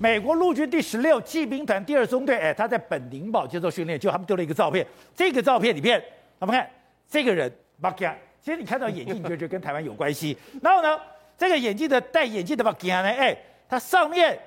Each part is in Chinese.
美国陆军第十六骑兵团第二中队，哎，他在本宁堡接受训练，就他们丢了一个照片。这个照片里面，我们看这个人，马吉亚，其实你看到眼镜，你就觉得跟台湾有关系。然后呢，这个眼镜的戴眼镜的马吉亚呢，哎，它上面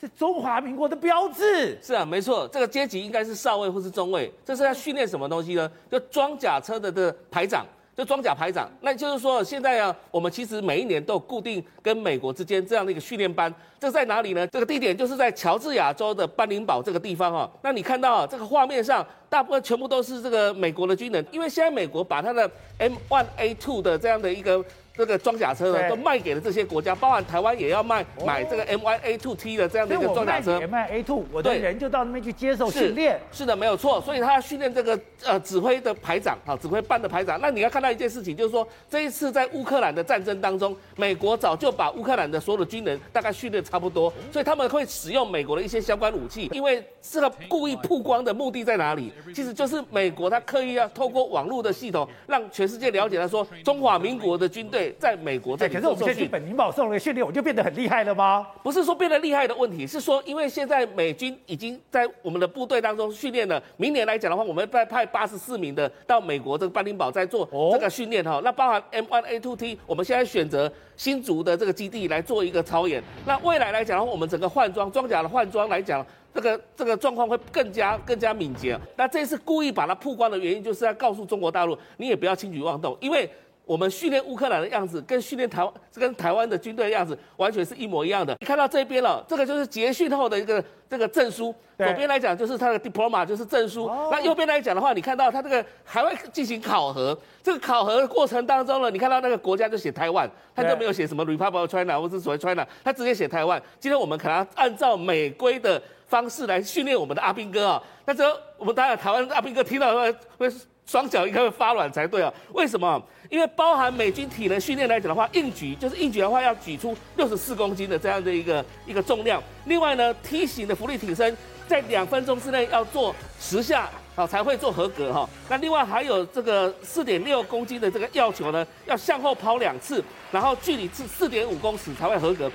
是中华民国的标志。是啊，没错，这个阶级应该是少尉或是中尉。这是要训练什么东西呢？就装甲车的的排长。就装甲排长，那就是说，现在啊，我们其实每一年都有固定跟美国之间这样的一个训练班。这在哪里呢？这个地点就是在乔治亚州的班林堡这个地方哈。那你看到啊，这个画面上大部分全部都是这个美国的军人，因为现在美国把他的 M1A2 的这样的一个。这个装甲车呢，都卖给了这些国家，包含台湾也要卖买这个 M Y A Two T 的这样的一个装甲车。M1A2，我的人就到那边去接受训练。是的，没有错。所以他要训练这个呃指挥的排长，啊，指挥班的排长。那你要看到一件事情，就是说这一次在乌克兰的战争当中，美国早就把乌克兰的所有的军人大概训练差不多，所以他们会使用美国的一些相关武器。因为这个故意曝光的目的在哪里？其实就是美国他刻意要透过网络的系统，让全世界了解他说中华民国的军队。在美国这里，可是我们现在去本宁堡受了个训练，我就变得很厉害了吗？不是说变得厉害的问题，是说因为现在美军已经在我们的部队当中训练了。明年来讲的话，我们再派八十四名的到美国这个班宁堡在做这个训练哈。那包含 M1A2T，我们现在选择新竹的这个基地来做一个操演。那未来来讲的话，我们整个换装装甲的换装来讲，这个这个状况会更加更加敏捷。那这次故意把它曝光的原因，就是要告诉中国大陆，你也不要轻举妄动，因为。我们训练乌克兰的样子，跟训练台湾，跟台湾的军队的样子，完全是一模一样的。你看到这边了，这个就是结训后的一个这个证书。左边来讲就是他的 diploma，就是证书。那右边来讲的话，你看到他这个还会进行考核。这个考核的过程当中呢，你看到那个国家就写台湾，他就没有写什么 Republic of China 或是所谓 China，他直接写台湾。今天我们可能按照美规的方式来训练我们的阿兵哥啊。那这我们当然台湾阿兵哥听到会会。双脚应该会发软才对啊？为什么？因为包含美军体能训练来讲的话，硬举就是硬举的话要举出六十四公斤的这样的一个一个重量。另外呢梯形的浮力挺身在两分钟之内要做十下，好才会做合格哈。那另外还有这个四点六公斤的这个药球呢，要向后抛两次，然后距离是四点五公尺才会合格。